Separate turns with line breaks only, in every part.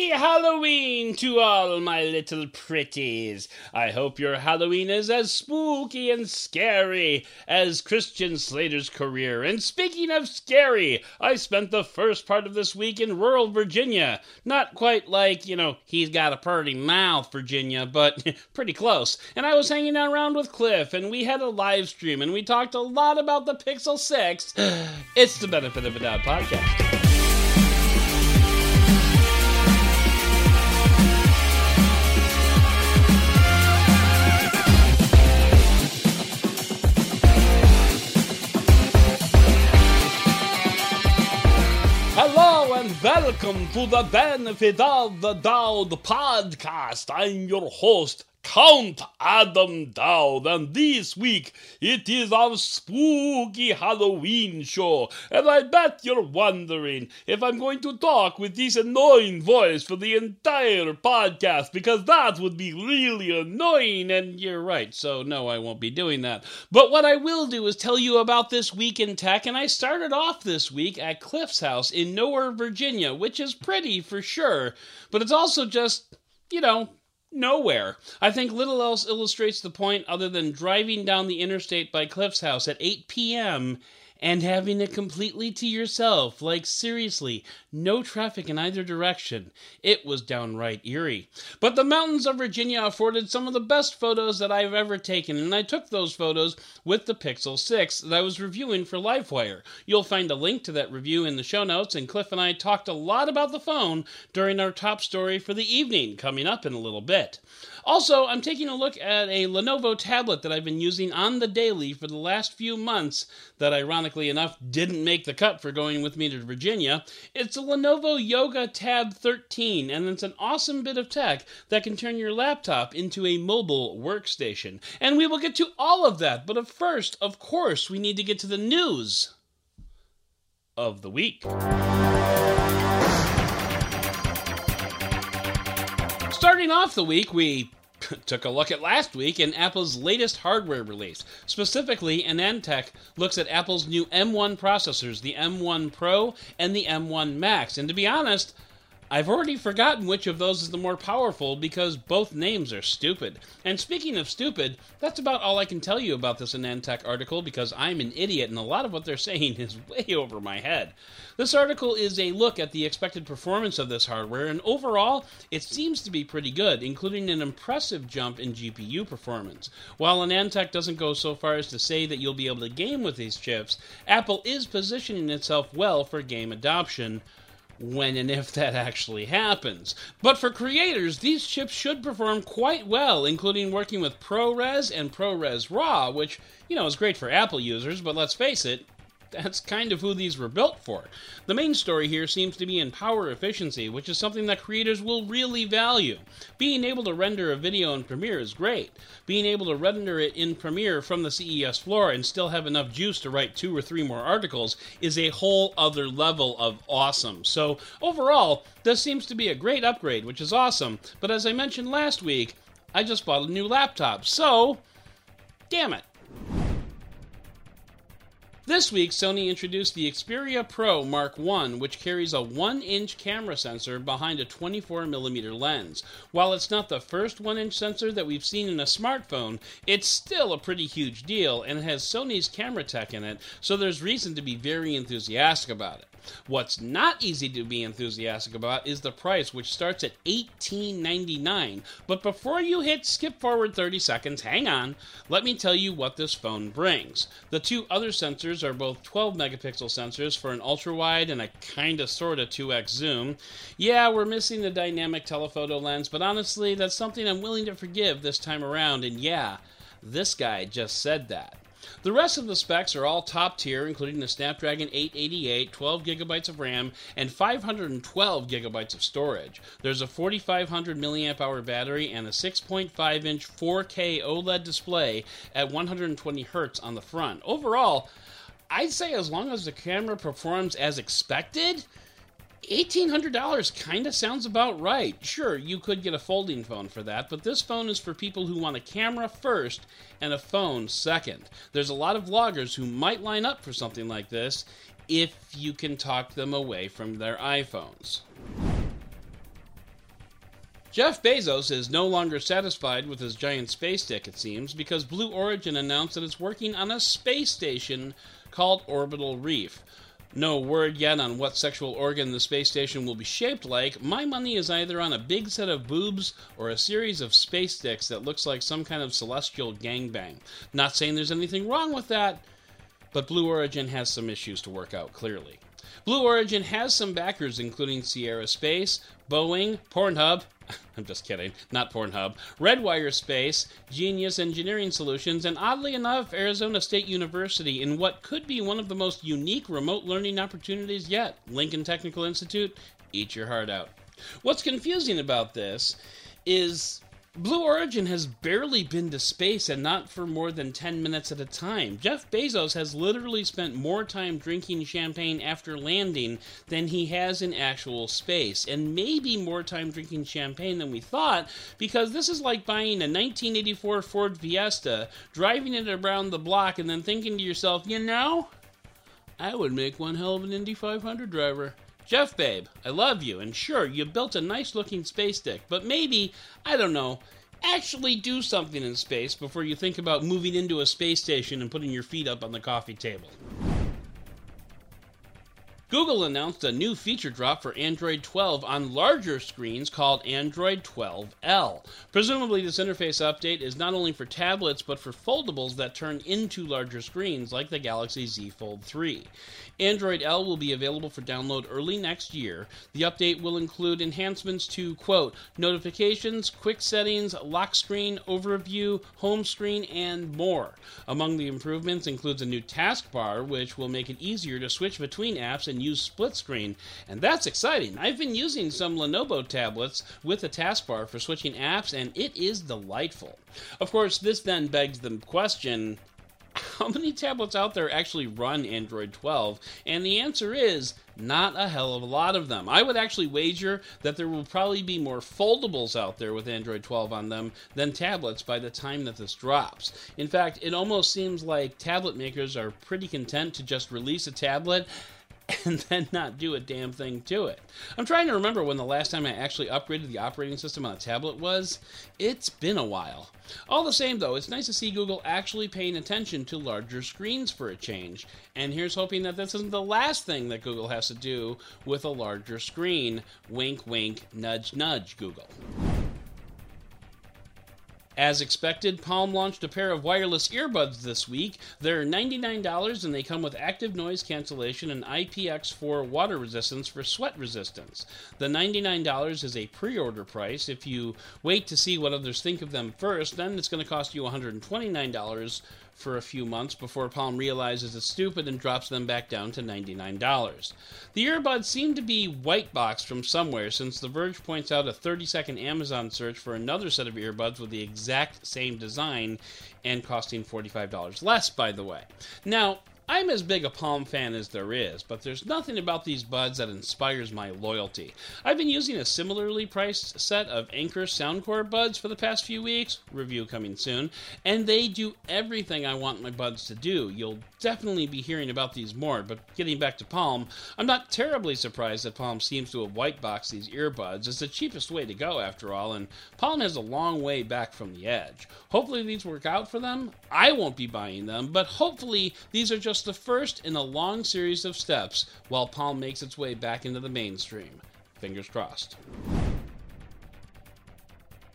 Happy Halloween to all my little pretties. I hope your Halloween is as spooky and scary as Christian Slater's career. And speaking of scary, I spent the first part of this week in rural Virginia. Not quite like, you know, he's got a pretty mouth, Virginia, but pretty close. And I was hanging around with Cliff, and we had a live stream, and we talked a lot about the Pixel 6. It's the Benefit of a Doubt podcast. Welcome to the Benefit of the Doubt podcast. I'm your host, Count Adam Doud, and this week it is our spooky Halloween show. And I bet you're wondering if I'm going to talk with this annoying voice for the entire podcast because that would be really annoying. And you're right, so no, I won't be doing that. But what I will do is tell you about this week in tech, and I started off this week at Cliff's house in Nowhere, Virginia, which is pretty for sure, but it's also just, you know, nowhere. I think little else illustrates the point other than driving down the interstate by Cliff's house at 8 p.m. and having it completely to yourself. Like, seriously, no traffic in either direction. It was downright eerie. But the mountains of Virginia afforded some of the best photos that I've ever taken, and I took those photos with the Pixel 6 that I was reviewing for Lifewire. You'll find a link to that review in the show notes, and Cliff and I talked a lot about the phone during our top story for the evening, coming up in a little bit. Also, I'm taking a look at a Lenovo tablet that I've been using on the daily for the last few months that ironically enough didn't make the cut for going with me to Virginia. It's a Lenovo Yoga Tab 13 and it's an awesome bit of tech that can turn your laptop into a mobile workstation. And we will get to all of that, but first, of course, we need to get to the news of the week. Starting off the week, we took a look at last week and Apple's latest hardware release. Specifically, AnandTech looks at Apple's new M1 processors, the M1 Pro and the M1 Max. And to be honest, I've already forgotten which of those is the more powerful because both names are stupid. And speaking of stupid, that's about all I can tell you about this AnandTech article because I'm an idiot and a lot of what they're saying is way over my head. This article is a look at the expected performance of this hardware, and overall, it seems to be pretty good, including an impressive jump in GPU performance. While AnandTech doesn't go so far as to say that you'll be able to game with these chips, Apple is positioning itself well for game adoption when and if that actually happens. But for creators, these chips should perform quite well, including working with ProRes and ProRes RAW, which, you know, is great for Apple users, but let's face it, that's kind of who these were built for. The main story here seems to be in power efficiency, which is something that creators will really value. Being able to render a video in Premiere is great. Being able to render it in Premiere from the CES floor and still have enough juice to write two or three more articles is a whole other level of awesome. So, overall, this seems to be a great upgrade, which is awesome. But as I mentioned last week, I just bought a new laptop, so damn it. This week, Sony introduced the Xperia Pro Mark I, which carries a 1 inch camera sensor behind a 24mm lens. While it's not the first 1 inch sensor that we've seen in a smartphone, it's still a pretty huge deal and it has Sony's camera tech in it, so there's reason to be very enthusiastic about it. What's not easy to be enthusiastic about is the price, which starts at $18.99. But before you hit skip forward 30 seconds, hang on, let me tell you what this phone brings. The two other sensors are both 12 megapixel sensors for an ultra wide and a kinda sorta 2x zoom. Yeah, we're missing the dynamic telephoto lens, but honestly, that's something I'm willing to forgive this time around, and yeah, this guy just said that. The rest of the specs are all top tier, including the Snapdragon 888, 12 gigabytes of RAM, and 512 gigabytes of storage. There's a 4500 milliamp hour battery and a 6.5 inch 4K OLED display at 120 hertz on the front. Overall, I'd say as long as the camera performs as expected, $1,800 kind of sounds about right. Sure, you could get a folding phone for that, but this phone is for people who want a camera first and a phone second. There's a lot of vloggers who might line up for something like this if you can talk them away from their iPhones. Jeff Bezos is no longer satisfied with his giant space stick, it seems, because Blue Origin announced that it's working on a space station called Orbital Reef. No word yet on what sexual organ the space station will be shaped like. My money is either on a big set of boobs or a series of space dicks that looks like some kind of celestial gangbang. Not saying there's anything wrong with that, but Blue Origin has some issues to work out clearly. Blue Origin has some backers, including Sierra Space, Boeing, Pornhub, I'm just kidding, not Pornhub, Redwire Space, Genesis Engineering Solutions, and oddly enough, Arizona State University in what could be one of the most unique remote learning opportunities yet Lincoln Technical Institute. Eat your heart out. What's confusing about this is Blue Origin has barely been to space and not for more than 10 minutes at a time. Jeff Bezos has literally spent more time drinking champagne after landing than he has in actual space, and maybe more time drinking champagne than we thought, because this is like buying a 1984 Ford Fiesta, driving it around the block, and then thinking to yourself, you know, I would make one hell of an Indy 500 driver. Jeff, babe, I love you, and sure, you built a nice looking space stick, but maybe, I don't know, actually do something in space before you think about moving into a space station and putting your feet up on the coffee table. Google announced a new feature drop for Android 12 on larger screens called Android 12L. Presumably, this interface update is not only for tablets but for foldables that turn into larger screens like the Galaxy Z Fold 3. Android L will be available for download early next year. The update will include enhancements to, quote, notifications, quick settings, lock screen, overview, home screen, and more. Among the improvements includes a new taskbar, which will make it easier to switch between apps and use split screen, and that's exciting. I've been using some Lenovo tablets with a taskbar for switching apps, and it is delightful. Of course, this then begs the question how many tablets out there actually run Android 12? And the answer is not a hell of a lot of them. I would actually wager that there will probably be more foldables out there with Android 12 on them than tablets by the time that this drops. In fact, it almost seems like tablet makers are pretty content to just release a tablet and then not do a damn thing to it. I'm trying to remember when the last time I actually upgraded the operating system on a tablet was. It's been a while. All the same, though, it's nice to see Google actually paying attention to larger screens for a change. And here's hoping that this isn't the last thing that Google has to do with a larger screen. Wink, wink, nudge, nudge, Google. As expected, Palm launched a pair of wireless earbuds this week. They're $99 and they come with active noise cancellation and IPX4 water resistance for sweat resistance. The $99 is a pre order price. If you wait to see what others think of them first, then it's going to cost you $129 for a few months before Palm realizes it's stupid and drops them back down to $99. The earbuds seem to be white boxed from somewhere since The Verge points out a 30 second Amazon search for another set of earbuds with the exact same design and costing $45 less, by the way. Now, I'm as big a Palm fan as there is, but there's nothing about these buds that inspires my loyalty. I've been using a similarly priced set of Anker Soundcore buds for the past few weeks, review coming soon, and they do everything I want my buds to do. You'll definitely be hearing about these more, but getting back to Palm, I'm not terribly surprised that Palm seems to have white boxed these earbuds. It's the cheapest way to go, after all, and Palm has a long way back from the edge. Hopefully, these work out for them. I won't be buying them, but hopefully, these are just just the first in a long series of steps while Palm makes its way back into the mainstream. Fingers crossed.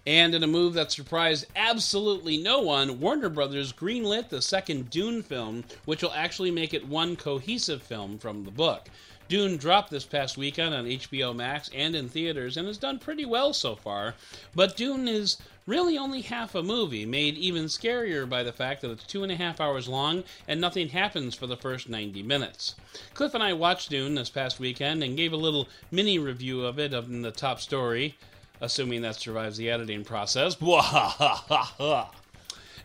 And in a move that surprised absolutely no one, Warner Brothers greenlit the second Dune film, which will actually make it one cohesive film from the book. Dune dropped this past weekend on HBO Max and in theaters and has done pretty well so far, but Dune is really only half a movie, made even scarier by the fact that it's two and a half hours long and nothing happens for the first 90 minutes. Cliff and I watched Dune this past weekend and gave a little mini review of it in the top story, assuming that survives the editing process.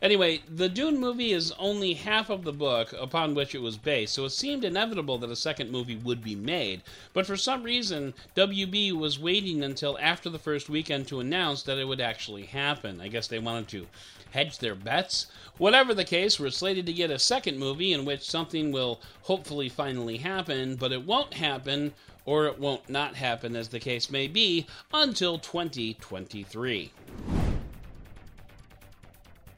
Anyway, the Dune movie is only half of the book upon which it was based, so it seemed inevitable that a second movie would be made. But for some reason, WB was waiting until after the first weekend to announce that it would actually happen. I guess they wanted to hedge their bets. Whatever the case, we're slated to get a second movie in which something will hopefully finally happen, but it won't happen or it won't not happen, as the case may be, until 2023.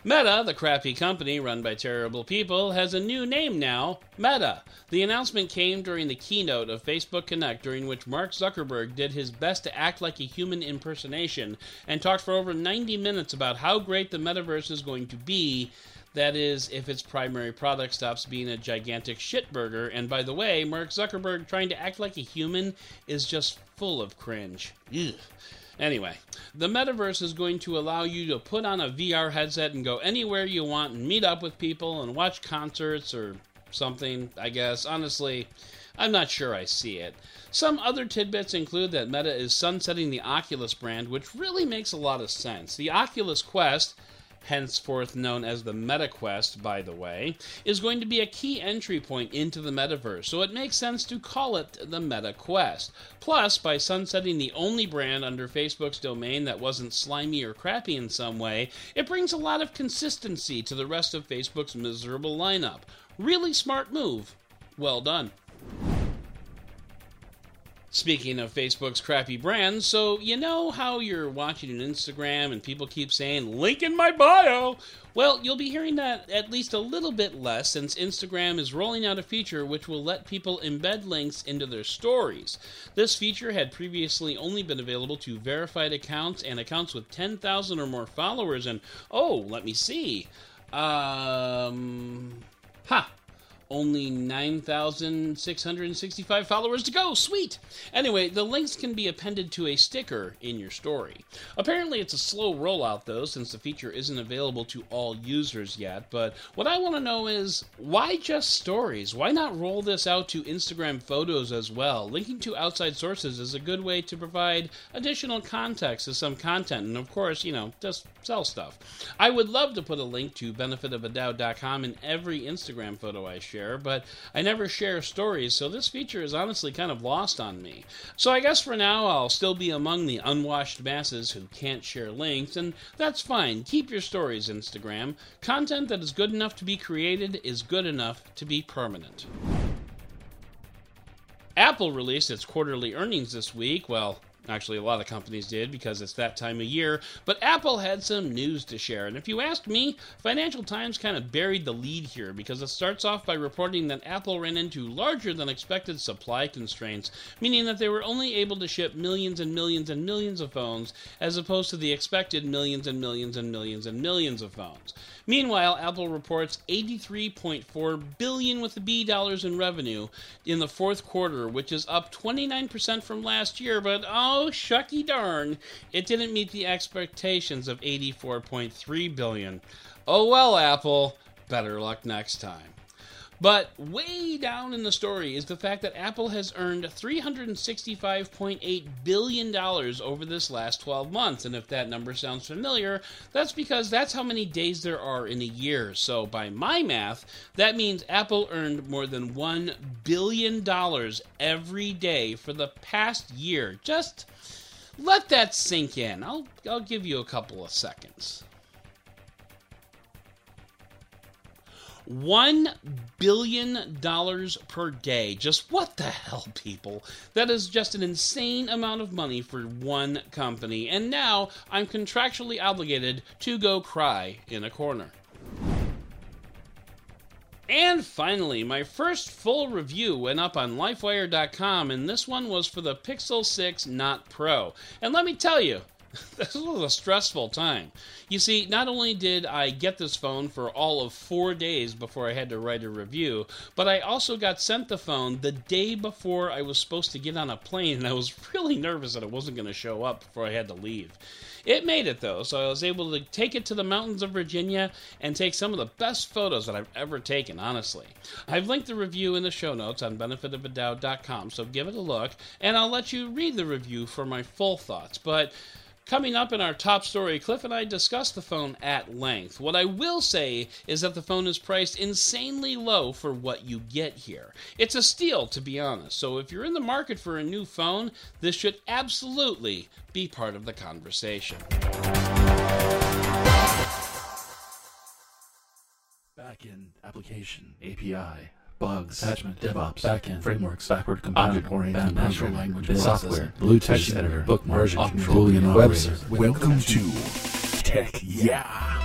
Meta, the crappy company run by terrible people, has a new name now Meta. The announcement came during the keynote of Facebook Connect, during which Mark Zuckerberg did his best to act like a human impersonation and talked for over 90 minutes about how great the metaverse is going to be. That is, if its primary product stops being a gigantic shitburger. And by the way, Mark Zuckerberg trying to act like a human is just full of cringe. Ugh. Anyway, the metaverse is going to allow you to put on a VR headset and go anywhere you want and meet up with people and watch concerts or something, I guess. Honestly, I'm not sure I see it. Some other tidbits include that Meta is sunsetting the Oculus brand, which really makes a lot of sense. The Oculus Quest henceforth known as the MetaQuest, by the way, is going to be a key entry point into the metaverse, so it makes sense to call it the MetaQuest. Plus, by sunsetting the only brand under Facebook's domain that wasn't slimy or crappy in some way, it brings a lot of consistency to the rest of Facebook's miserable lineup. Really smart move. Well done. Speaking of Facebook's crappy brand, so you know how you're watching an Instagram and people keep saying, link in my bio? Well, you'll be hearing that at least a little bit less since Instagram is rolling out a feature which will let people embed links into their stories. This feature had previously only been available to verified accounts and accounts with 10,000 or more followers, and oh, let me see. Um. Ha! Only 9,665 followers to go. Sweet! Anyway, the links can be appended to a sticker in your story. Apparently, it's a slow rollout, though, since the feature isn't available to all users yet. But what I want to know is why just stories? Why not roll this out to Instagram photos as well? Linking to outside sources is a good way to provide additional context to some content, and of course, you know, just sell stuff. I would love to put a link to benefitofadoubt.com in every Instagram photo I share share, but I never share stories, so this feature is honestly kind of lost on me. So I guess for now I'll still be among the unwashed masses who can't share links, and that's fine. Keep your stories, Instagram. Content that is good enough to be created is good enough to be permanent. Apple released its quarterly earnings this week. Well, Actually, a lot of companies did because it's that time of year. But Apple had some news to share. And if you ask me, Financial Times kind of buried the lead here because it starts off by reporting that Apple ran into larger than expected supply constraints, meaning that they were only able to ship millions and millions and millions of phones as opposed to the expected millions and millions and millions and millions of phones. Meanwhile, Apple reports 83.4 billion with B dollars in revenue in the fourth quarter, which is up 29% from last year, but oh Oh, shucky darn, it didn't meet the expectations of 84.3 billion. Oh well, Apple, better luck next time. But way down in the story is the fact that Apple has earned $365.8 billion over this last 12 months. And if that number sounds familiar, that's because that's how many days there are in a year. So by my math, that means Apple earned more than $1 billion every day for the past year. Just let that sink in. I'll, I'll give you a couple of seconds. One billion dollars per day. Just what the hell, people? That is just an insane amount of money for one company. And now I'm contractually obligated to go cry in a corner. And finally, my first full review went up on lifewire.com, and this one was for the Pixel 6 Not Pro. And let me tell you, this was a stressful time. You see, not only did I get this phone for all of four days before I had to write a review, but I also got sent the phone the day before I was supposed to get on a plane, and I was really nervous that it wasn't going to show up before I had to leave. It made it though, so I was able to take it to the mountains of Virginia and take some of the best photos that I've ever taken, honestly. I've linked the review in the show notes on benefitofadoubt.com, so give it a look, and I'll let you read the review for my full thoughts. But Coming up in our top story, Cliff and I discussed the phone at length. What I will say is that the phone is priced insanely low for what you get here. It's a steal, to be honest, so if you're in the market for a new phone, this should absolutely be part of the conversation.
Backend application API bugs, attachment, DevOps, backend, frameworks, backward compatible, oriented, natural language, software, blue text editor, bookmark, version control, Boolean web server.
Welcome to Tech Yeah.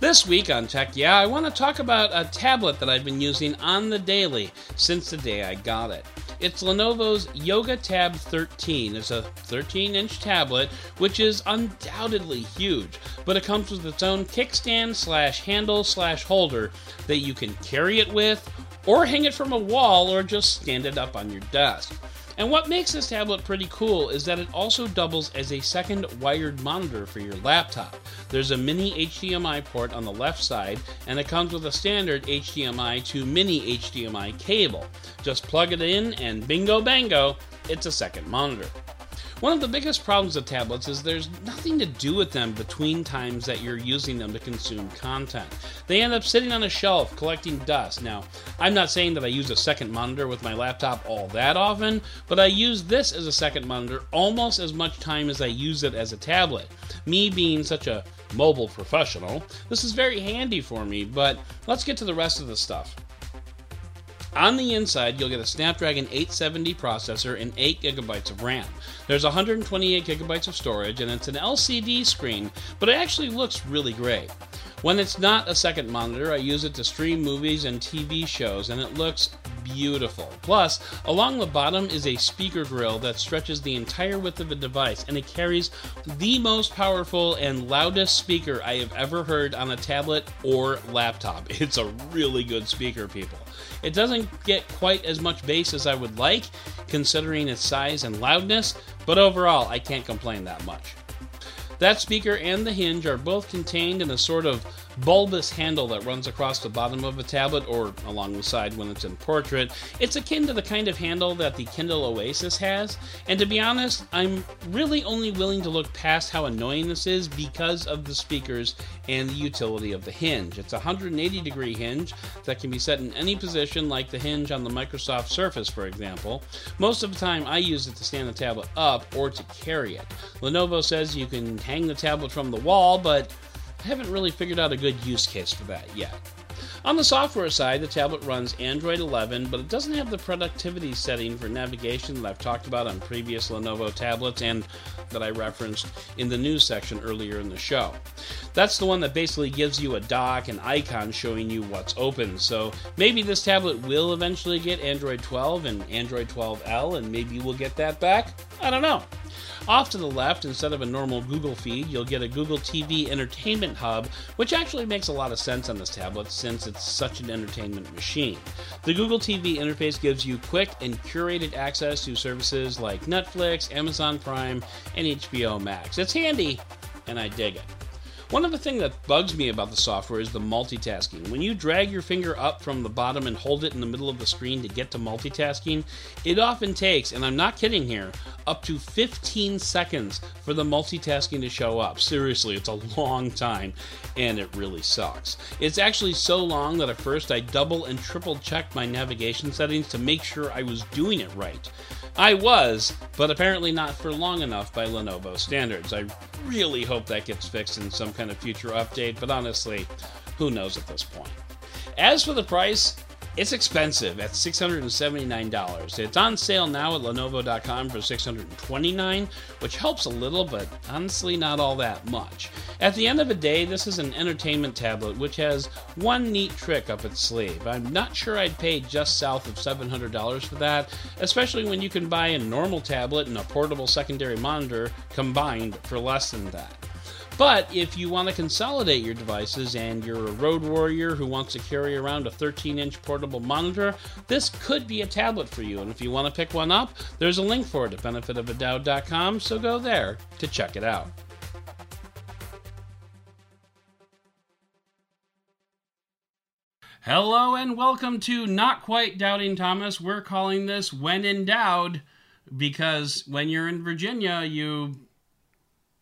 This week on Tech Yeah, I want to talk about a tablet that I've been using on the daily since the day I got it. It's Lenovo's Yoga Tab 13. It's a 13 inch tablet, which is undoubtedly huge, but it comes with its own kickstand slash handle slash holder that you can carry it with, or hang it from a wall, or just stand it up on your desk. And what makes this tablet pretty cool is that it also doubles as a second wired monitor for your laptop. There's a mini HDMI port on the left side, and it comes with a standard HDMI to mini HDMI cable. Just plug it in, and bingo bango, it's a second monitor. One of the biggest problems with tablets is there's nothing to do with them between times that you're using them to consume content. They end up sitting on a shelf collecting dust. Now, I'm not saying that I use a second monitor with my laptop all that often, but I use this as a second monitor almost as much time as I use it as a tablet. Me being such a mobile professional, this is very handy for me, but let's get to the rest of the stuff. On the inside, you'll get a Snapdragon 870 processor and 8 gigabytes of RAM. There's 128 gigabytes of storage, and it's an LCD screen, but it actually looks really great. When it's not a second monitor, I use it to stream movies and TV shows, and it looks beautiful. Plus, along the bottom is a speaker grill that stretches the entire width of the device, and it carries the most powerful and loudest speaker I have ever heard on a tablet or laptop. It's a really good speaker, people. It doesn't get quite as much bass as I would like, considering its size and loudness, but overall, I can't complain that much. That speaker and the hinge are both contained in a sort of bulbous handle that runs across the bottom of a tablet or along the side when it's in portrait. It's akin to the kind of handle that the Kindle Oasis has, and to be honest, I'm really only willing to look past how annoying this is because of the speakers and the utility of the hinge. It's a 180 degree hinge that can be set in any position, like the hinge on the Microsoft Surface, for example. Most of the time, I use it to stand the tablet up or to carry it. Lenovo says you can hang the tablet from the wall, but haven't really figured out a good use case for that yet. On the software side, the tablet runs Android 11, but it doesn't have the productivity setting for navigation that I've talked about on previous Lenovo tablets and that I referenced in the news section earlier in the show. That's the one that basically gives you a dock and icon showing you what's open. So maybe this tablet will eventually get Android 12 and Android 12L, and maybe we'll get that back. I don't know. Off to the left, instead of a normal Google feed, you'll get a Google TV Entertainment Hub, which actually makes a lot of sense on this tablet since it's such an entertainment machine. The Google TV interface gives you quick and curated access to services like Netflix, Amazon Prime, and HBO Max. It's handy, and I dig it. One of the things that bugs me about the software is the multitasking. When you drag your finger up from the bottom and hold it in the middle of the screen to get to multitasking, it often takes, and I'm not kidding here, up to 15 seconds for the multitasking to show up. Seriously, it's a long time, and it really sucks. It's actually so long that at first I double and triple checked my navigation settings to make sure I was doing it right. I was, but apparently not for long enough by Lenovo standards. I really hope that gets fixed in some kind of future update, but honestly, who knows at this point. As for the price, it's expensive at $679. It's on sale now at Lenovo.com for $629, which helps a little, but honestly not all that much. At the end of the day, this is an entertainment tablet which has one neat trick up its sleeve. I'm not sure I'd pay just south of $700 for that, especially when you can buy a normal tablet and a portable secondary monitor combined for less than that. But if you want to consolidate your devices and you're a road warrior who wants to carry around a 13 inch portable monitor, this could be a tablet for you. And if you want to pick one up, there's a link for it at benefitofadoubt.com, so go there to check it out. Hello and welcome to Not Quite Doubting Thomas. We're calling this When Doubt because when you're in Virginia, you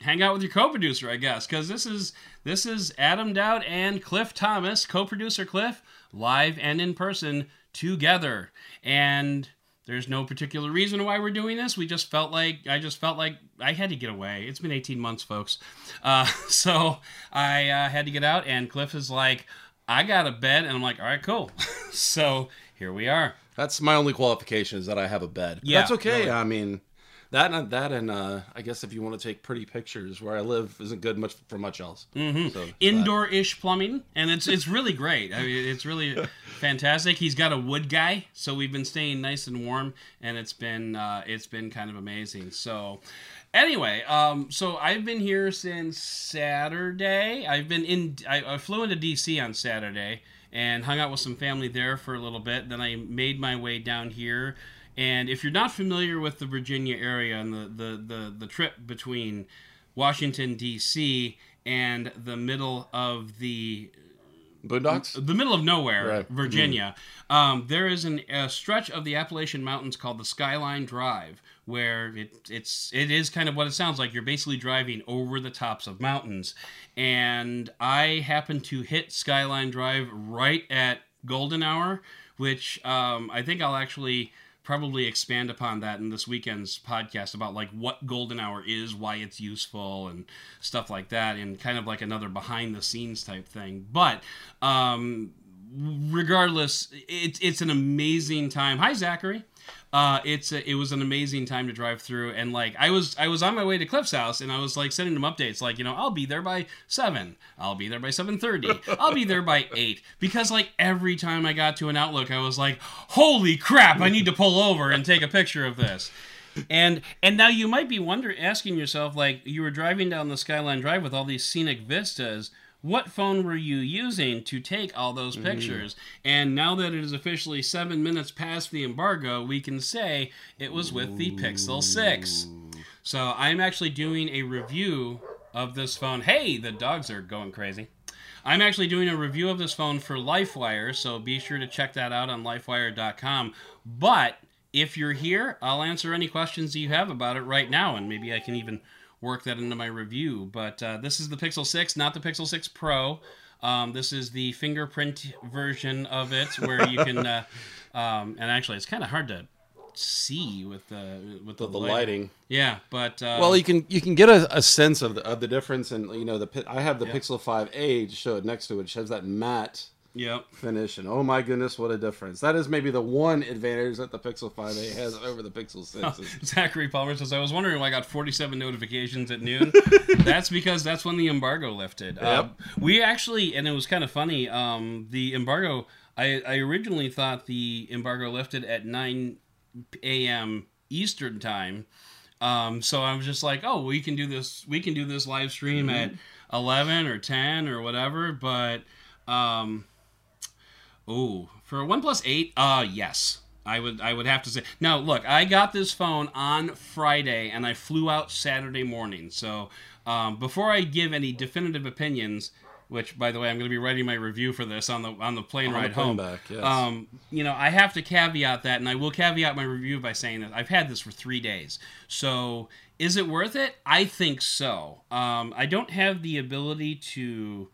hang out with your co-producer, I guess, because this is this is Adam Doud and Cliff Thomas, co-producer Cliff, live and in person together. And There's no particular reason why we're doing this. We just felt like I just felt like I had to get away. It's been 18 months, folks. Uh, so I uh, had to get out, and Cliff is like, I got a bed, and I'm like, all right, cool. so here we are.
That's my only qualification is that I have a bed. But
Yeah,
that's okay.
really.
I mean, that and that and uh, I guess if you want to take pretty pictures, where I live isn't good much for much else. Mm-hmm. So,
Indoor-ish plumbing, and it's it's really great. I mean, it's really fantastic. He's got a wood guy, so we've been staying nice and warm, and it's been uh, it's been kind of amazing. So. Anyway, um, so I've been here since Saturday. I've been in. I, I flew into DC on Saturday and hung out with some family there for a little bit. Then I made my way down here. And if you're not familiar with the Virginia area and the the the, the trip between Washington D.C. and the middle of the
Boondocks.
the middle of nowhere,
Right.
Virginia, um, there is an, a stretch of the Appalachian Mountains called the Skyline Drive, where it, it's it is kind of what it sounds like. You're basically driving over the tops of mountains, and I happened to hit Skyline Drive right at golden hour, which um, I think I'll actually probably expand upon that in this weekend's podcast about like what golden hour is why it's useful and stuff like that and kind of like another behind the scenes type thing. But um regardless it's it's an amazing time. Hi zachary. Uh, it's a, it was an amazing time to drive through and like I was I was on my way to Cliff's house and I was like sending him updates like you know I'll be there by seven. I'll be there by seven thirty. I'll be there by eight. Because like every time I got to an Outlook I was like holy crap I need to pull over and take a picture of this. And and now you might be wondering asking yourself like you were driving down the Skyline Drive with all these scenic vistas what phone were you using to take all those mm. pictures? And now that it is officially seven minutes past the embargo, we can say it was with the Pixel 6. So I'm actually doing a review of this phone. Hey, the dogs are going crazy. I'm actually doing a review of this phone for LifeWire, so be sure to check that out on lifewire.com. But if you're here, I'll answer any questions you have about it right now, and maybe I can even work that into my review. But uh, this is the Pixel 6, not the Pixel 6 Pro. Um, this is the fingerprint version of it, where you can, uh, um, and actually, it's kind of hard to see with the with the,
the
light-
lighting.
Yeah, but uh,
Well, you can you can get a, a sense of the of the difference, and you know the pi- I have the Pixel 5a to show it next to it. It shows that matte
yep.
finish, and oh my goodness, what a difference! That is maybe the one advantage that the Pixel 5a has over the Pixel 6. is-
Zachary Palmer says, I was wondering why I got 47 notifications at noon. that's because that's when the embargo lifted. Uh, we actually, and it was kind of funny, um, the embargo, I, I originally thought the embargo lifted at 9 a.m. Eastern time. Um, so I was just like, oh, we can do this. We can do this live stream at 11 or 10 or whatever. But, um, oh, for a OnePlus 8, uh, yes. I would I would have to say. Now, look, I got this phone on Friday and I flew out Saturday morning. So, um, before I give any definitive opinions, which by the way, I'm going to be writing my review for this on the on the plane
On the
ride
plane
home.
back, yes.
Um, you know, I have to caveat that, and I will caveat my review by saying that I've had this for three days. So, is it worth it? I think so. Um, I don't have the ability to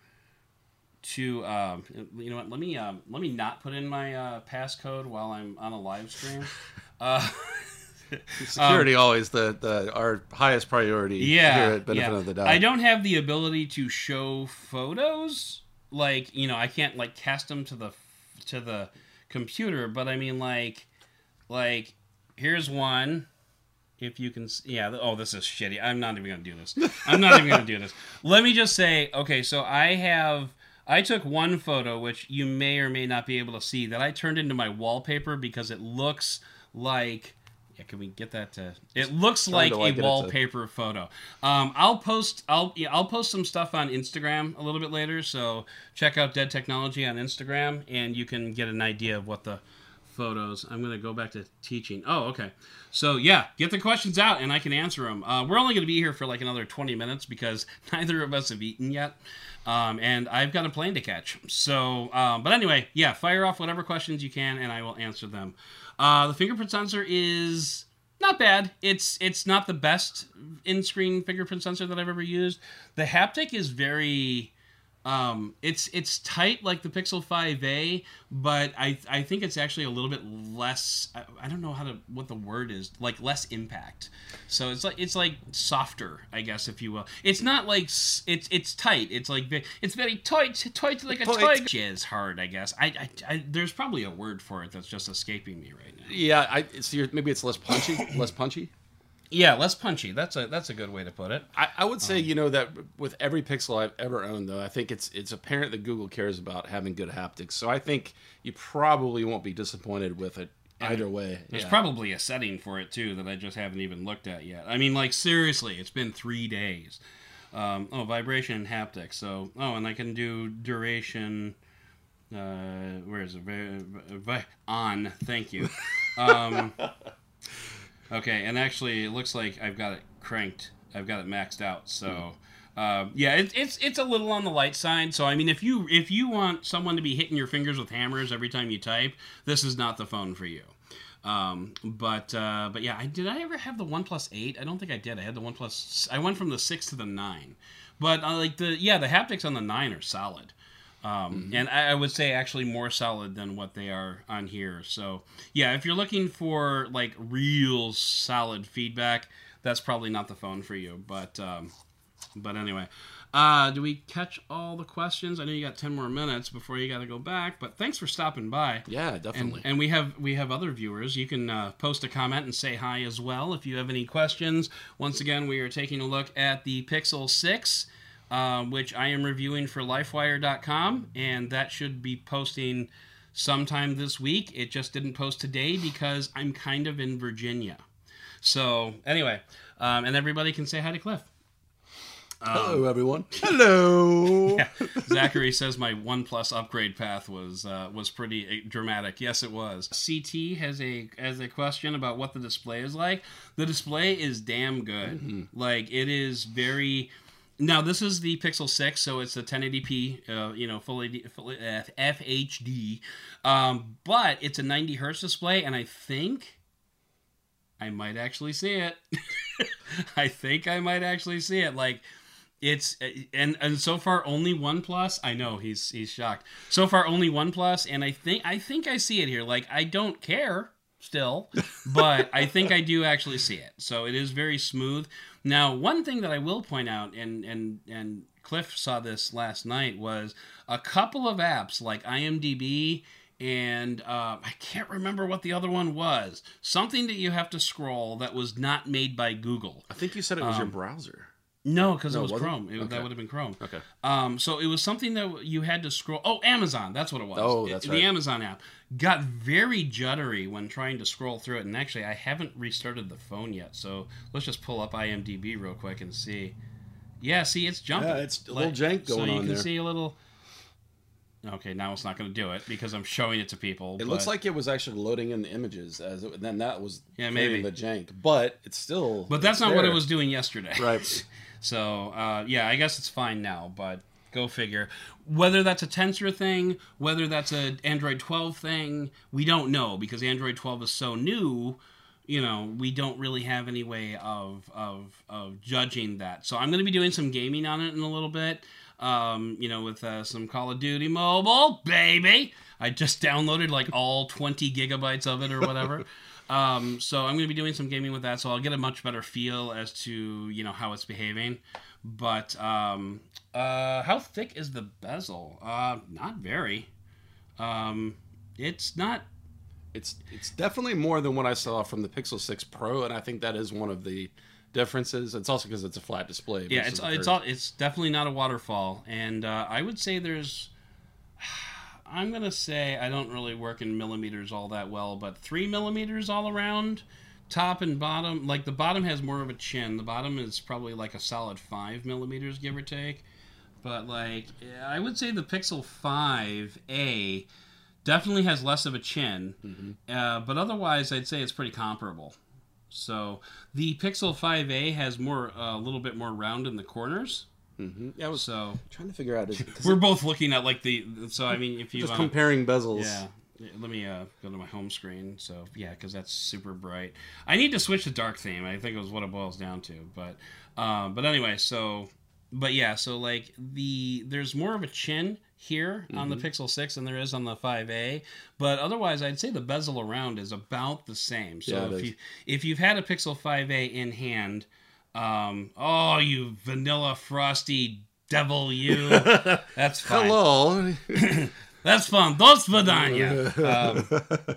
to um, you know what? Let me um, let me not put in my uh, passcode while I'm on a live stream. Uh,
Security always the, the our highest priority
yeah,
here at Benefit
yeah.
of the Doubt.
I don't have the ability to show photos. Like you know, I can't like cast them to the to the computer. But I mean, like, like here's one. If you can, yeah. Oh, this is shitty. I'm not even gonna do this. I'm not even gonna do this. Let me just say, okay. So I have. I took one photo, which you may or may not be able to see, that I turned into my wallpaper because it looks like. Yeah, can we get that to? It looks like
to,
a
like, to-
wallpaper photo. Um, I'll post. I'll yeah, I'll post some stuff on Instagram a little bit later. So check out Dead Technology on Instagram, and you can get an idea of what the photos. I'm gonna go back to teaching. Oh, okay. So yeah, get the questions out, and I can answer them. Uh, we're only gonna be here for like another 20 minutes because neither of us have eaten yet, um, and I've got a plane to catch. So, um, but anyway, yeah, fire off whatever questions you can, and I will answer them. Uh, the fingerprint sensor is not bad. It's it's not the best in-screen fingerprint sensor that I've ever used. The haptic is very Um, it's it's tight like the Pixel 5a, but I I think it's actually a little bit less. I, I don't know how to what the word is like less impact. So it's like it's like softer, I guess, if you will. It's not like it's it's tight. It's like it's very tight, tight like a
Tight.
Jizz hard, I guess. I, I, I there's probably a word for it that's just escaping me right now.
Yeah, I it's your, maybe it's less punchy, less punchy.
Yeah, less punchy. That's a that's a good way to put it.
I, I would say you know that with every Pixel I've ever owned, though, I think it's it's apparent that Google cares about having good haptics. So I think you probably won't be disappointed with it either way.
There's
Yeah.
probably a setting for it too that I just haven't even looked at yet. I mean, like seriously, it's been three days. Um, oh, vibration and haptics. So, oh, and I can do duration. Uh, where is it? Vi- vi- on. Thank you. Um, okay, and actually, it looks like I've got it cranked. I've got it maxed out. So. Um, yeah, it, it's it's a little on the light side. So I mean, if you if you want someone to be hitting your fingers with hammers every time you type, this is not the phone for you. Um, but uh, but yeah, I did I ever have the One Plus Eight? I don't think I did. I had the One Plus. I went from the six to the nine, but uh, like the yeah, the haptics on the nine are solid. Um, And I, I would say actually more solid than what they are on here. So yeah, if you're looking for like real solid feedback, that's probably not the phone for you. But um, but anyway, uh, do we catch all the questions? I know you got ten more minutes before you got to go back. But thanks for stopping by.
Yeah,
And,
definitely.
and we have we have other viewers. You can uh, post a comment and say hi as well if you have any questions. Once again, we are taking a look at the Pixel Six, uh, which I am reviewing for LifeWire.com, and that should be posting sometime this week. It just didn't post today because I'm kind of in Virginia. So anyway, um, and everybody can say hi to Cliff.
Hello, everyone. Hello.
Yeah. Zachary says my OnePlus upgrade path was uh, was pretty uh, dramatic. Yes, it was. CT has a has a question about what the display is like. The display is damn good. Like it is very. Now this is the Pixel Six, so it's a 1080p, uh, you know, full, AD, full uh, FHD, um, but it's a 90 hertz display, and I think I might actually see it. I think I might actually see it. Like it's and and so far only one plus. I know he's he's shocked. So far only one plus, and I think I think I see it here. Like I don't care still, but I think I do actually see it. So it is very smooth. Now, one thing that I will point out, and and and Cliff saw this last night, was a couple of apps like IMDb and uh, I can't remember what the other one was. Something that you have to scroll that was not made by Google.
I think you said it was your browser.
No, because
No,
it was
was it?
Chrome. It, That would have been Chrome.
Okay.
Um, so it was something that you had to scroll. Oh, Amazon. That's what it was.
Oh, that's
the
right.
Amazon app got very juddery when trying to scroll through it. And actually, I haven't restarted the phone yet. So let's just pull up IMDb real quick and see. Yeah, see, it's jumping.
Yeah, it's a little jank going on so
you
on
can
there.
see a little. Okay, now it's not going to do it because I'm showing it to people.
It looks like it was actually loading in the images, as it, then that was
Yeah, maybe.
the jank. But it's still.
But that's
it's
not what it was doing yesterday.
Right.
So uh, yeah, I guess it's fine now, but go figure. Whether that's a Tensor thing, whether that's an Android 12 thing, we don't know because Android 12 is so new. You know, we don't really have any way of of of judging that. So I'm going to be doing some gaming on it in a little bit. Um, you know, with uh, some Call of Duty Mobile, baby. I just downloaded like all 20 gigabytes of it or whatever. Um, so I'm going to be doing some gaming with that, so I'll get a much better feel as to you know how it's behaving. But um, uh, how thick is the bezel? Uh, not very. Um, it's not.
It's it's definitely more than what I saw from the Pixel 6 Pro, and I think that is one of the differences. It's also because it's a flat display.
Yeah, it's it's all, it's definitely not a waterfall, and uh, I would say there's. I'm gonna say I don't really work in millimeters all that well, but three millimeters all around, top and bottom. Like the bottom has more of a chin. The bottom is probably like a solid five millimeters, give or take. But like, I would say the Pixel 5a definitely has less of a chin, uh, but otherwise, I'd say it's pretty comparable. So the Pixel 5a has more, a little bit more round in the corners.
Mhm. Yeah, I was
So
trying to figure out. Is, 'cause
we're both looking at like the. So I mean, if you
just
uh,
comparing bezels.
yeah. Yeah, Let me uh, go to my home screen. So yeah, because that's super bright. I need to switch to dark theme. I think it was what it boils down to. But uh, but anyway, so but yeah, so like the there's more of a chin here on the Pixel 6 than there is on the 5A, but otherwise I'd say the bezel around is about the same. So
Yeah,
if
is.
you if you've had a Pixel 5A in hand, um, oh you vanilla frosty devil you, that's fine.
Hello.
That's fun. Dos Vidania. Um,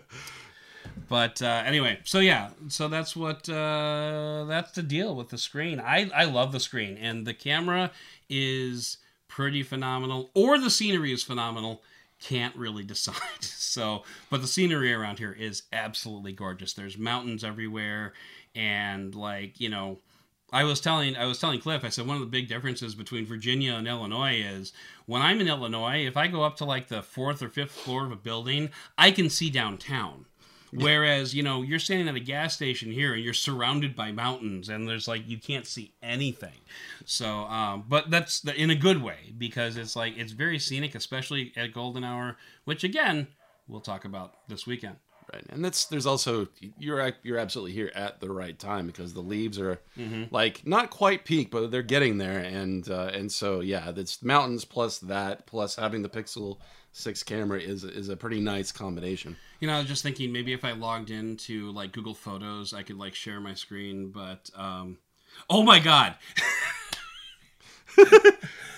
but uh, anyway, so yeah, so that's what uh, that's the deal with the screen. I I love the screen, and the camera is pretty phenomenal, or the scenery is phenomenal. Can't really decide. So, but the scenery around here is absolutely gorgeous. There's mountains everywhere, and like you know, I was telling I was telling Cliff, I said one of the big differences between Virginia and Illinois is when I'm in Illinois, if I go up to like the fourth or fifth floor of a building, I can see downtown. Whereas, you know, you're standing at a gas station here and you're surrounded by mountains and there's like you can't see anything. So, um, but that's the, in a good way because it's like it's very scenic, especially at golden hour, which again, we'll talk about this weekend.
Right, and that's there's also you're you're absolutely here at the right time because the leaves are like not quite peak, but they're getting there, and uh, and so yeah, that's mountains plus that plus having the Pixel Six camera is is a pretty nice combination.
You know, I was just thinking maybe if I logged into like Google Photos, I could like share my screen, but um Oh my god.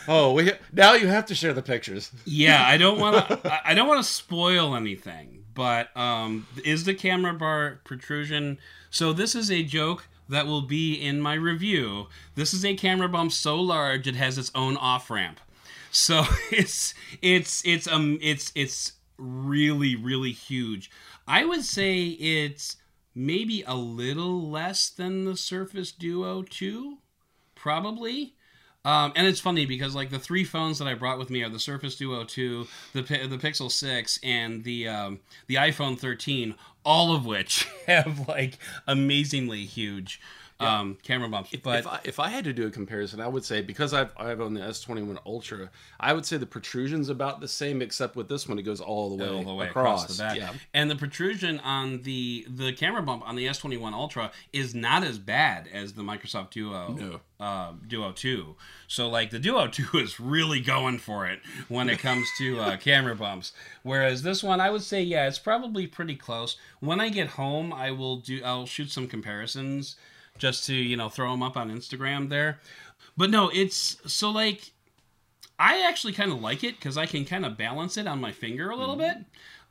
Oh, we now you have to share the pictures.
Yeah, I don't want to I don't want to spoil anything, but um is the camera bar protrusion so this is a joke that will be in my review. This is a camera bump so large it has its own off-ramp. So it's it's it's um it's it's really really huge. I would say it's maybe a little less than the Surface Duo 2, probably. Um, and it's funny because like the three phones that I brought with me are the Surface Duo 2, the the Pixel 6, and the um, the iPhone 13, all of which have like amazingly huge um, camera bumps. but
if I, if I had to do a comparison, I would say because I've I've owned the S21 Ultra, I would say the protrusion's about the same, except with this one it goes all the way,
all the way
across.
across, the back.
Yeah,
And the protrusion on the the camera bump on the S21 Ultra is not as bad as the Microsoft Duo
No.
uh, Duo 2. So like the Duo 2 is really going for it when it comes to uh, camera bumps. Whereas this one, I would say yeah, it's probably pretty close. When I get home, I will do I'll shoot some comparisons just to you know throw them up on Instagram there. But no, it's so like I actually kind of like it because I can kind of balance it on my finger a little bit.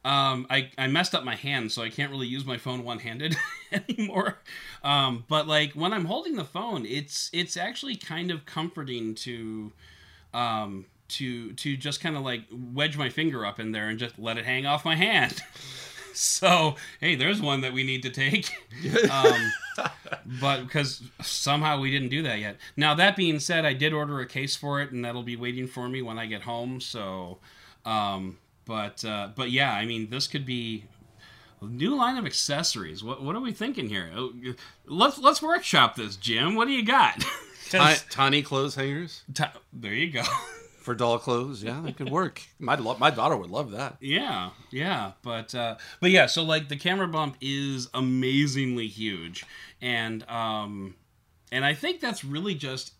Um, I, I messed up my hand, so I can't really use my phone one handed anymore. Um, but like when I'm holding the phone, it's it's actually kind of comforting to um, to to just kind of like wedge my finger up in there and just let it hang off my hand. so hey, there's one that we need to take. um, but because somehow we didn't do that yet. Now that being said, I did order a case for it, and that'll be waiting for me when I get home. So, um, but uh, but yeah, I mean, this could be a new line of accessories. What what are we thinking here? Oh, Let's let's workshop this, Jim. What do you got?
Ti- tiny clothes hangers
ti- there you go.
For doll clothes. Yeah, that could work. My lo- my daughter would love that.
Yeah, yeah, but uh, but yeah, so like the camera bump is amazingly huge, and um, and I think that's really just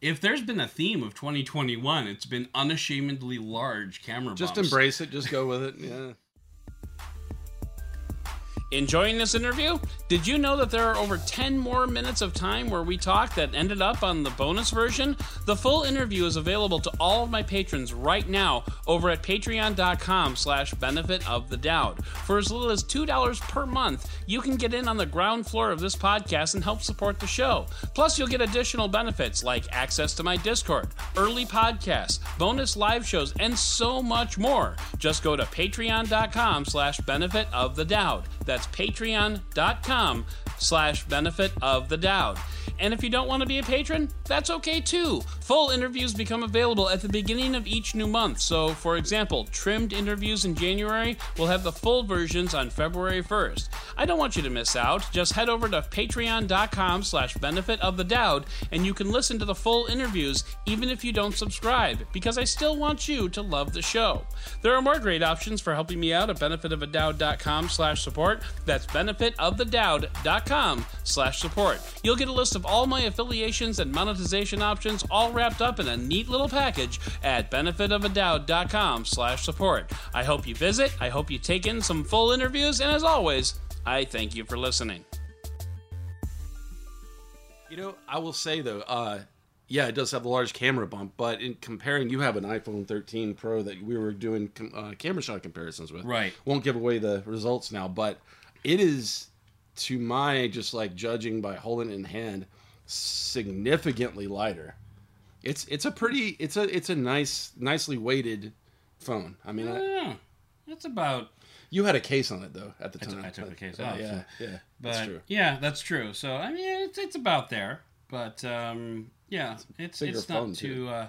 if there's been a theme of 2021, it's been unashamedly large camera
Just
bumps.
embrace it. Just go with it. Yeah.
Enjoying this interview? Did you know that there are over 10 more minutes of time where we talk that ended up on the bonus version? The full interview is available to all of my patrons right now over at patreon.com slash benefit of the doubt. For as little as $2 per month, you can get in on the ground floor of this podcast and help support the show. Plus, you'll get additional benefits like access to my Discord, early podcasts, bonus live shows, and so much more. Just go to patreon.com slash benefit of the doubt. That's patreon.com slash benefit of the doubt. And if you don't want to be a patron, that's okay too. Full interviews become available at the beginning of each new month. So, for example, trimmed interviews in January will have the full versions on February 1st. I don't want you to miss out. Just head over to patreon.com slash benefit of the doubt and you can listen to the full interviews even if you don't subscribe, because I still want you to love the show. There are more great options for helping me out at benefitofthedoubt.com slash support. That's benefitofthedoubt.com slash support. You'll get a list of all my affiliations and monetization options all wrapped up in a neat little package at benefitofthedoubt.com slash support. I hope you visit, I hope you take in some full interviews, and as always, I thank you for listening.
You know, I will say though, uh, yeah, it does have the large camera bump, but in comparing, you have an iPhone 13 Pro that we were doing com- uh, camera shot comparisons with.
Right.
Won't give away the results now, but it is, to my just like judging by holding it in hand, significantly lighter. It's it's a pretty it's a it's a nice nicely weighted phone. I mean, I,
Yeah, that's about
you had a case on it though at the
I
time.
I took the case
Uh,
off,
Yeah,
so-
yeah,
But
that's true.
yeah, that's true. So I mean, it's it's about there, but um, yeah, it's
bigger
it's not
too.
too. Uh,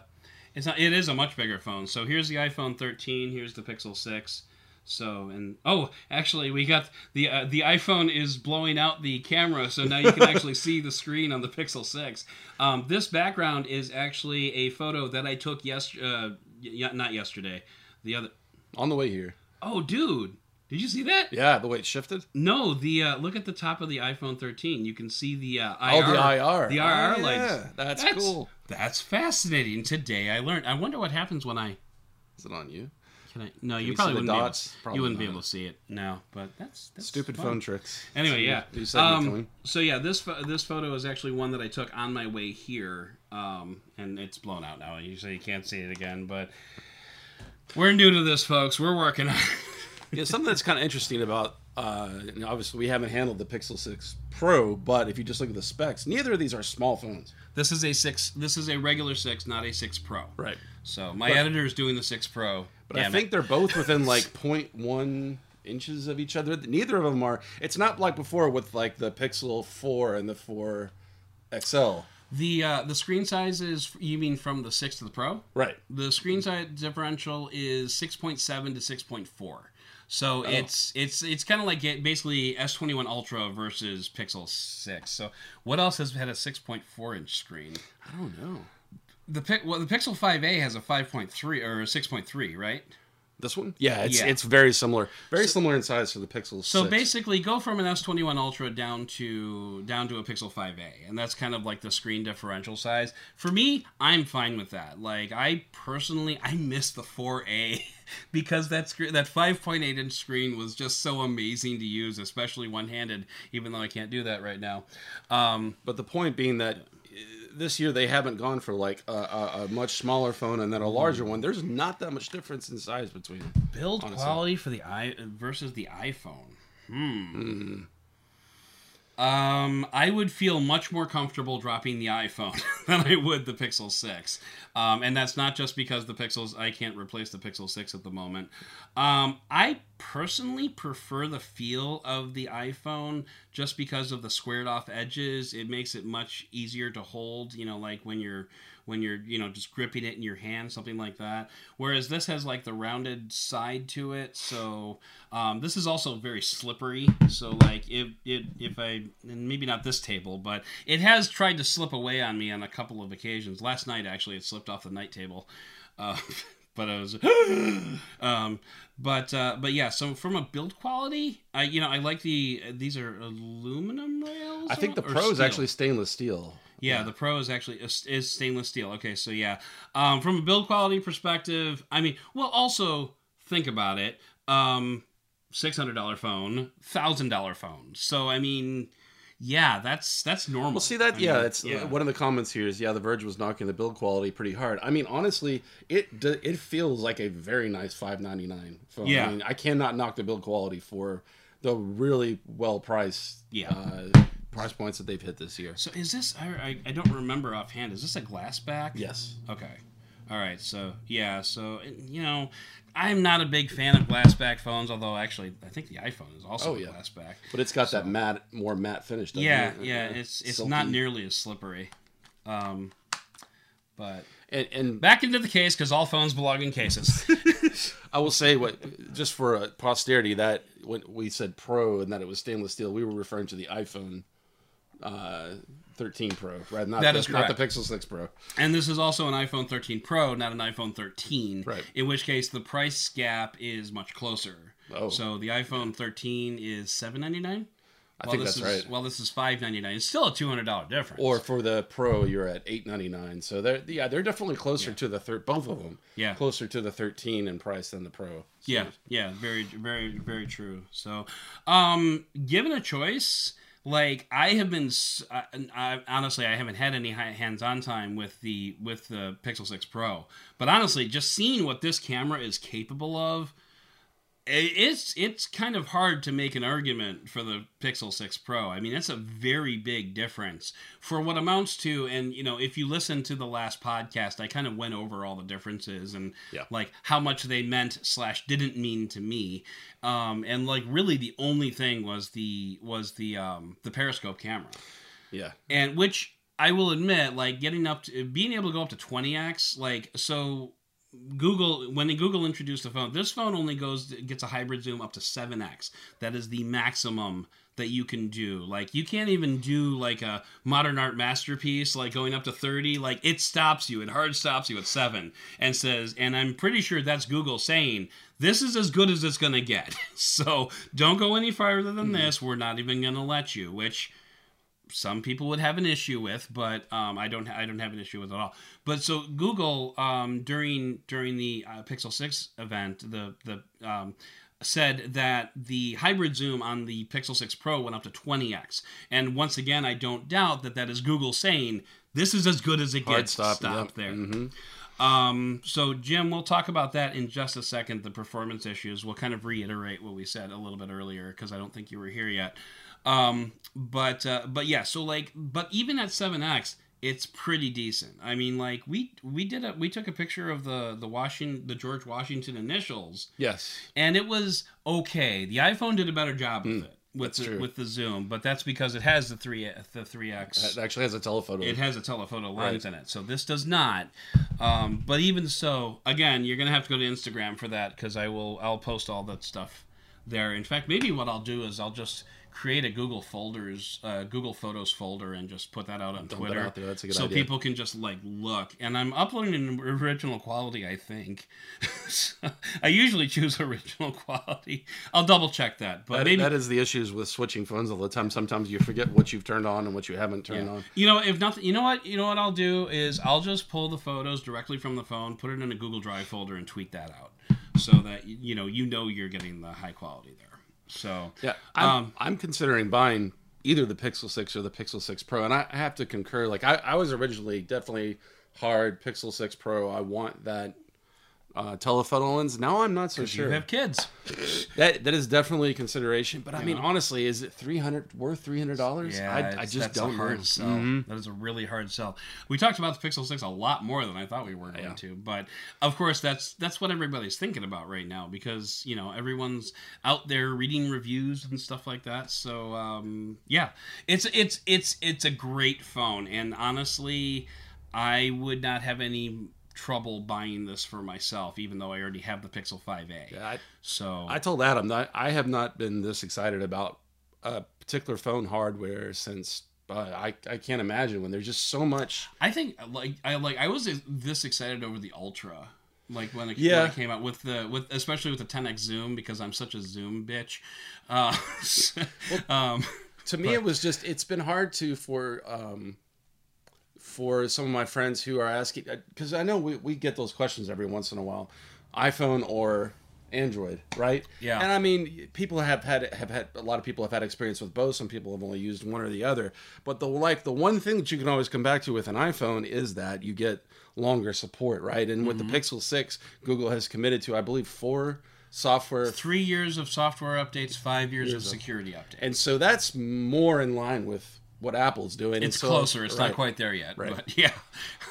it's not. It is a much bigger phone. So here's the iPhone 13. Here's the Pixel 6. So and oh, actually, we got the uh, the iPhone is blowing out the camera, so now you can actually see the screen on the Pixel 6. Um, this background is actually a photo that I took yes, uh, y- not yesterday, the other.
On the way here.
Oh, dude, did you see that?
Yeah, the way it shifted.
No, the uh, look at the top of the iPhone 13. You can see the uh, IR.
Oh, the IR.
The IR
Oh,
lights.
yeah. That's cool.
That's fascinating. Today I learned. I wonder what happens when I.
Is it on you?
Can I? No, you
you
probably wouldn't be able.
Probably
you wouldn't be able to see it. No, but that's, that's
Stupid
fun.
phone tricks.
Anyway,
So,
yeah. Um, so yeah, this this photo is actually one that I took on my way here, um, and it's blown out now. You say you can't see it again, but we're new to this, folks. We're working on.
Yeah, something that's kind of interesting about, uh, obviously, we haven't handled the Pixel 6 Pro, but if you just look at the specs, neither of these are small phones.
This is a six. This is a regular six, not a six Pro.
Right.
So my but, editor is doing the six Pro.
But
Damn I
think
it.
they're both within like 0.1 inches of each other. Neither of them are. It's not like before with like the Pixel 4 and the 4 XL.
The uh, the screen size is you mean from the six to the Pro?
Right.
The screen size differential is 6.7 to 6.4. So oh. it's it's it's kind of like it, basically S21 Ultra versus Pixel 6. So what else has had a 6.4 inch screen?
I don't know.
The well, the Pixel 5a has a 5.3 or 6.3, right?
This one? Yeah, it's
yeah.
it's very similar. Very so, similar in size to the Pixel
So
6.
basically go from an S21 Ultra down to down to a Pixel 5a, and that's kind of like the screen differential size. For me, I'm fine with that. Like I personally I miss the 4a. because that screen, that 5.8 inch screen was just so amazing to use, especially one handed. Even though I can't do that right now. Um,
But the point being that uh, this year they haven't gone for like a, a, a much smaller phone and then a larger one. There's not that much difference in size between them.
build
Honestly.
quality for the i versus the iPhone. Hmm. Um, I would feel much more comfortable dropping the iPhone than I would the Pixel 6. Um, and that's not just because the Pixels, I can't replace the Pixel 6 at the moment. Um, I personally prefer the feel of the iPhone just because of the squared off edges. It makes it much easier to hold, you know, like when you're when you're you know just gripping it in your hand something like that whereas this has like the rounded side to it so um, this is also very slippery so like if it if i and maybe not this table but it has tried to slip away on me on a couple of occasions last night actually it slipped off the night table uh, but I was, um, but uh, but yeah. So from a build quality, I you know I like the these are aluminum rails.
I think the Pro is actually stainless steel.
Yeah, the Pro is actually is, is stainless steel. Okay, so yeah, um, from a build quality perspective, I mean, well, also think about it. Um, Six hundred dollar phone, thousand dollar phone. So I mean, yeah, that's that's normal.
Well, see that?
I
yeah,
mean,
it's
yeah.
one of the comments here is yeah, the Verge was knocking the build quality pretty hard. I mean, honestly, it it feels like a very nice five ninety nine phone.
Yeah.
I mean, I cannot knock the build quality for the really well priced
Yeah.
uh, price points that they've hit this year.
So is this? I, I I don't remember offhand. Is this a glass back?
Yes.
Okay. All right. So yeah. So you know, I'm not a big fan of glass back phones. Although actually, I think the iPhone is also
Oh, yeah.
glass back.
But it's got that matte, more matte finish.
Yeah,
it?
yeah.
Uh,
It's it's
silky.
not nearly as slippery. Um, but
And, and
back into the case because all phones belong in cases.
I will say what just for posterity that when we said Pro and that it was stainless steel, we were referring to the iPhone uh, 13 Pro, right? Not
That is
not the. Pixel 6 Pro.
and this is also an iPhone 13 Pro, not an iPhone 13.
Right.
In which case, the price gap is much closer.
Oh.
So the iPhone 13 is 799.
I
Well,
think
this
that's
is,
right.
Well, this is five ninety nine. It's still a two hundred dollar difference.
Or for the Pro, you're at eight ninety nine. So they're yeah, they're definitely closer
Yeah.
to the third. Both of them,
Yeah.
closer to the thirteen in price than the Pro.
Yeah, yeah, very, very, very true. So, um, given a choice, like I have been, I, I, honestly, I haven't had any hands-on time with the with the Pixel Six Pro, but honestly, just seeing what this camera is capable of, it's it's kind of hard to make an argument for the Pixel 6 Pro. I mean, that's a very big difference for what amounts to and you know, if you listen to the last podcast, I kind of went over all the differences and
Yeah.
like how much they meant slash didn't mean to me. Um and like really the only thing was the was the um the periscope camera
Yeah,
and which I will admit, like getting up to being able to go up to 20x, like so. Google when Google introduced the phone, this phone only goes gets a hybrid zoom up to 7x. That is the maximum that you can do. Like you can't even do like a modern art masterpiece like going up to 30. Like it stops you. It hard stops you at 7 and says and I'm pretty sure that's Google saying this is as good as it's going to get. so don't go any farther than hmm. this. We're not even going to let you, which some people would have an issue with, but um, I don't. I don't have an issue with it at all. But so Google um, during during the uh, Pixel Six event, the the um, said that the hybrid zoom on the Pixel 6 Pro went up to 20x. And once again, I don't doubt that that is Google saying this is as good as it
hard
gets.
stop.
Stop
yep.
there.
Mhm.
Um, so Jim, we'll talk about that in just a second. The performance issues. We'll kind of reiterate what we said a little bit earlier because I don't think you were here yet. Um, but uh, but yeah. So like, but even at 7x, it's pretty decent. I mean, like we we did a we took a picture of the the Washington the George Washington initials,
Yes,
and it was okay. The iPhone did a better job with it with
Hmm, that's
the,
true.
with the zoom, but that's because it has the three the three x.
it actually has a telephoto.
It has a telephoto lens
Right.
in it, so this does not. Um, but even so, again, you're gonna have to go to Instagram for that because I will. I'll post all that stuff there. In fact, maybe what I'll do is I'll just create a Google folders, uh, Google Photos folder, and just put that out on
Dump it
Twitter.
out there. That's a good
so
idea.
people can just like look. And I'm uploading in original quality. I think. I usually choose original quality. I'll double check that, but
That-
maybe
that is the issues with switching phones all the time. Sometimes you forget what you've turned on and what you haven't turned on.
You know, if nothing, you know what, you know what I'll do is I'll just pull the photos directly from the phone, put it in a Google Drive folder, and tweet that out, so that you know you know you're getting the high quality there. So
Yeah, I'm,
Um,
I'm considering buying either the Pixel 6 or the Pixel 6 Pro, and I, I have to concur. Like, I, I was originally definitely hard Pixel 6 Pro. I want that uh. Now I'm not so sure.
you have kids.
that that is definitely a consideration. But I mean, honestly, is it three hundred worth three hundred dollars?
Yeah,
I, I just don't
a hard
know.
sell.
Mhm.
That is a really hard sell. We talked about the Pixel Six a lot more than I thought we were going
Yeah.
to, but of course that's that's what everybody's thinking about right now because you know everyone's out there reading reviews and stuff like that. So um, yeah, it's it's it's it's a great phone, and honestly, I would not have any trouble buying this for myself, even though I already have the Pixel 5a.
Yeah, I,
So
I told Adam that I have not been this excited about a particular phone hardware since. Uh, I I can't imagine when there's just so much.
I think like I like I was this excited over the Ultra. Like when it,
Yeah.
when it came out with the with especially with the 10x zoom because I'm such a zoom bitch. Uh, um,
to me it was just it's been hard to for um for some of my friends who are asking uh, because i know we, we get those questions every once in a while iphone or android right?
Yeah.
and i mean people have had have had a lot of people have had experience with both. Some people have only used one or the other. But the like the one thing that you can always come back to with an iphone is that you get longer support right? And with the mm-hmm. pixel 6 google has committed to i believe four software
three years of software updates, five years, of
of-
security updates.
and so that's more in line with what Apple's doing.
It's
so-
closer. It's not quite there yet,
Right.
but yeah.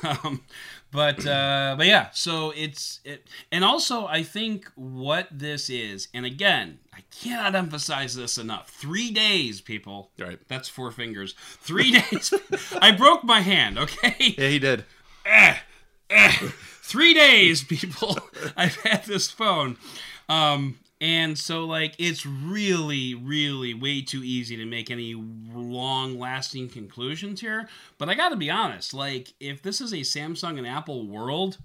Um, but uh, but yeah. So it's it, and also I think what this is, and again, I cannot emphasize this enough. Three days, people.
Right.
That's four fingers. Three days. I broke my hand. Okay.
Yeah, he did.
Eh, eh. Three days, people. I've had this phone. Um, and so, like, it's really, really way too easy to make any long lasting conclusions here. But I gotta be honest, like, if this is a Samsung and Apple world,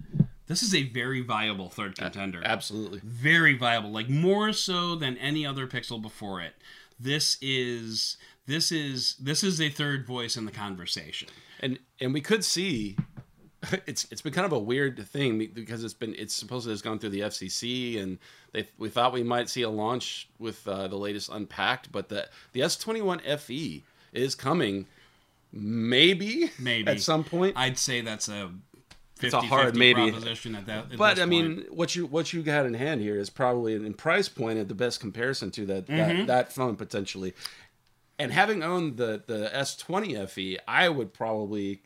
this is a very viable third contender
Absolutely.
very viable, like more so than any other Pixel before it. this is this is this is a third voice in the conversation.
and and we could see it's it's been kind of a weird thing because it's been it's supposedly has gone through the FCC and they we thought we might see a launch with uh, the latest unpacked, but the the S21 FE is coming maybe
Maybe.
at some point.
I'd say that's a 50,
It's a hard maybe.
proposition at that. at
but I mean,
point.
what you what you got in hand here is probably in price point at the best comparison to that that, mm-hmm. that phone potentially. And having owned the the S20 FE, I would probably,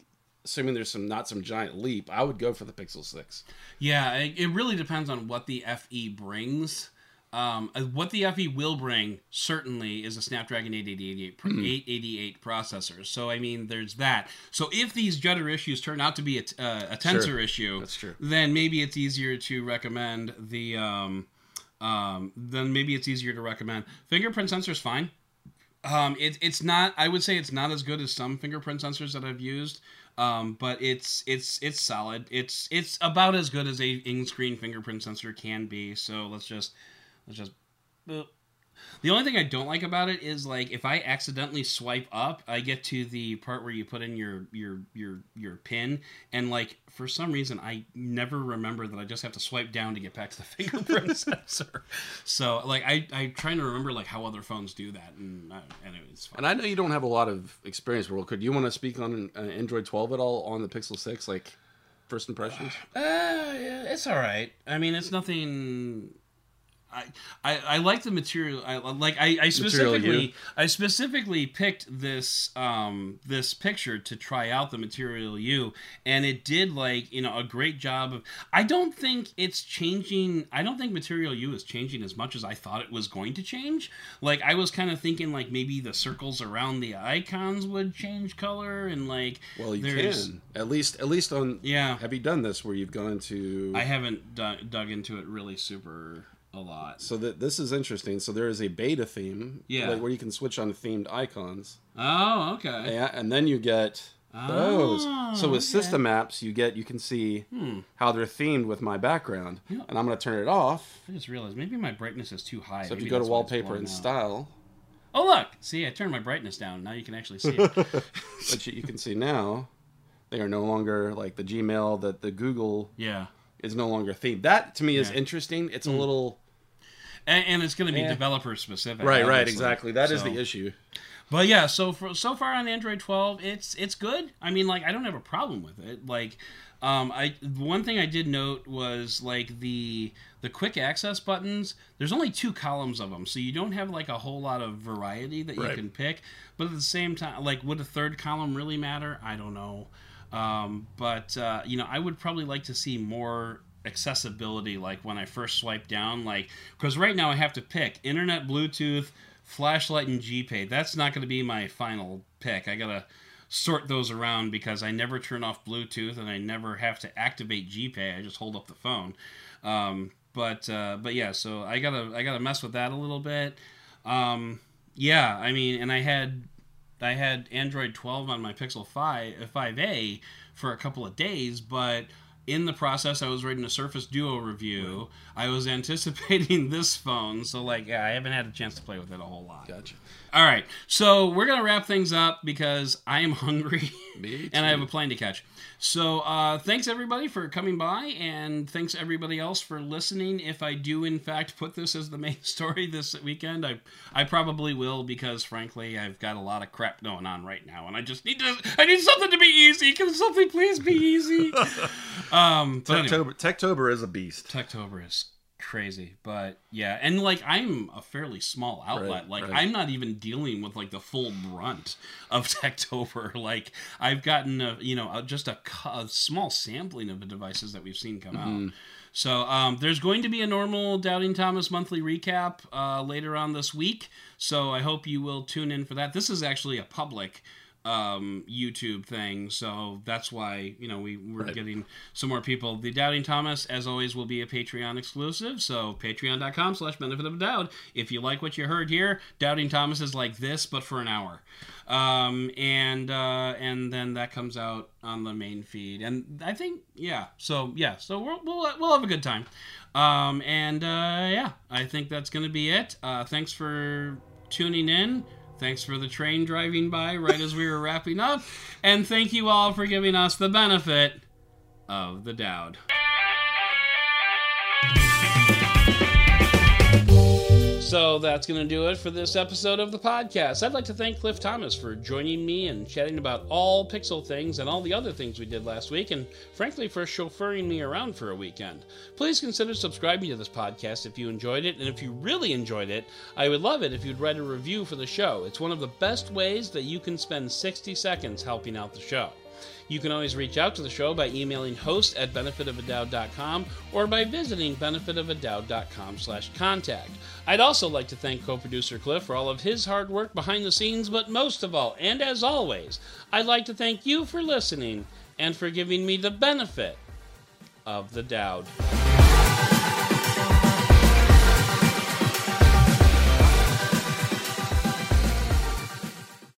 assuming there's some not some giant leap, I would go for the Pixel Six.
Yeah, it, it really depends on what the FE brings. Um, uh, what the FE will bring certainly is a Snapdragon 888 pr-
Hmm.
888 processor. So I mean, there's that. So if these Judder issues turn out to be a, uh, a tensor
Sure.
issue,
That's true.
Then maybe it's easier to recommend the. Um, um, then maybe it's easier to recommend fingerprint sensor is fine. Um, it, it's not. I would say it's not as good as some fingerprint sensors that I've used. Um, but it's it's it's solid. It's it's about as good as a in-screen fingerprint sensor can be. So let's just let's just. boop. The only thing I don't like about it is like if I accidentally swipe up, I get to the part where you put in your your your your pin, and like for some reason I never remember that I just have to swipe down to get back to the fingerprint sensor. So like I I'm trying to remember like how other phones do that, and uh, anyway, it's fine.
And I know you don't have a lot of experience, World. Could you want to speak on uh, Android 12 at all on the Pixel 6, like first impressions?
Uh, yeah, it's all right. I mean, it's nothing. I, I, I like the material. I like I, I specifically. I specifically picked this um this picture to try out the material you and it did like you know a great job of I don't think it's changing I don't think material you is changing as much as I thought it was going to change like I was kind of thinking like maybe the circles around the icons would change color and like
Well, you can at least at least on.
yeah
Have you done this where you've gone to?
I haven't dug dug into it really super a lot.
So that this is interesting. So there is a beta theme,
Yeah.
like where you can switch on themed icons,
Oh, okay.
yeah, and then you get those.
Oh,
so with
okay.
system apps, you get you can see
Hmm.
how they're themed with my background, and I'm going to turn it off.
I just realized maybe my brightness is too high.
So if
Maybe
you go to
that's why it's
wallpaper and
out.
style,
Oh, look! See, I turned my brightness down. Now you can actually see it.
but you, you can see now they are no longer like the Gmail that the Google
yeah.
Is no longer themed. That to me is
Yeah. Hmm.
interesting. It's a little
And, and it's going to be
Yeah.
developer specific.
right, right, exactly. That is
So-
the issue.
But yeah, so for so far on Android 12, it's it's good. I mean, like I don't have a problem with it. Like, um, I one thing I did note was like the the quick access buttons. There's only two columns of them, so you don't have like a whole lot of variety that you can pick. But at the same time, like, would a third column really matter? I don't know. Um, but uh, you know, I would probably like to see more accessibility like when i first swipe down like because right now i have to pick internet bluetooth flashlight and gpay. That's not going to be my final pick. I gotta sort those around because i never turn off bluetooth and i never have to activate gpay. I just hold up the phone. Um, but uh, but yeah so i gotta i gotta mess with that a little bit. Um, yeah i mean and i had I had Android 12 on my Pixel 5 uh, 5a for a couple of days, but in the process, I was writing a Surface Duo review. I was anticipating this phone, so like, yeah, I haven't had a chance to play with it a whole lot.
Gotcha.
All right, so we're gonna wrap things up because I am hungry and I have a plane to catch. So uh, thanks everybody for coming by, and thanks everybody else for listening. If I do in fact put this as the main story this weekend, I I probably will because frankly I've got a lot of crap going on right now, and I just need to I need something to be easy. Can something please be easy? um, but anyway.
Techtober, Techtober is a beast.
Techtober is crazy, but yeah, and like I'm a fairly small outlet.
Right,
like
right.
I'm not even dealing with like the full brunt of Techtober. Like I've gotten a you know a, just a, a small sampling of the devices that we've seen come
Mm-hmm.
out. So um, there's going to be a normal Doubting Thomas monthly recap uh, later on this week. So I hope you will tune in for that. This is actually a public um youtube thing. So that's why you know we we're
Right.
getting some more people. The doubting thomas as always will be a patreon exclusive. So patreon.com slash benefit of doubt. If you like what you heard here doubting thomas is like this but for an hour. Um and uh and then that comes out on the main feed. And i think yeah so yeah so we'll we'll, we'll have a good time. Um and uh yeah i think that's gonna be it. Uh thanks for tuning in. Thanks for the train driving by right as we were wrapping up. And thank you all for giving us the benefit of the doubt. So that's going to do it for this episode of the podcast. I'd like to thank Cliff Thomas for joining me and chatting about all Pixel things and all the other things we did last week, and frankly, for chauffeuring me around for a weekend. Please consider subscribing to this podcast if you enjoyed it, and if you really enjoyed it, I would love it if you'd write a review for the show. It's one of the best ways that you can spend 60 seconds helping out the show. You can always reach out to the show by emailing host at benefitofthedoubt.com or by visiting benefitofthedoubt.com slash contact. I'd also like to thank co-producer Cliff for all of his hard work behind the scenes, but most of all, and as always, I'd like to thank you for listening and for giving me the benefit of the doubt.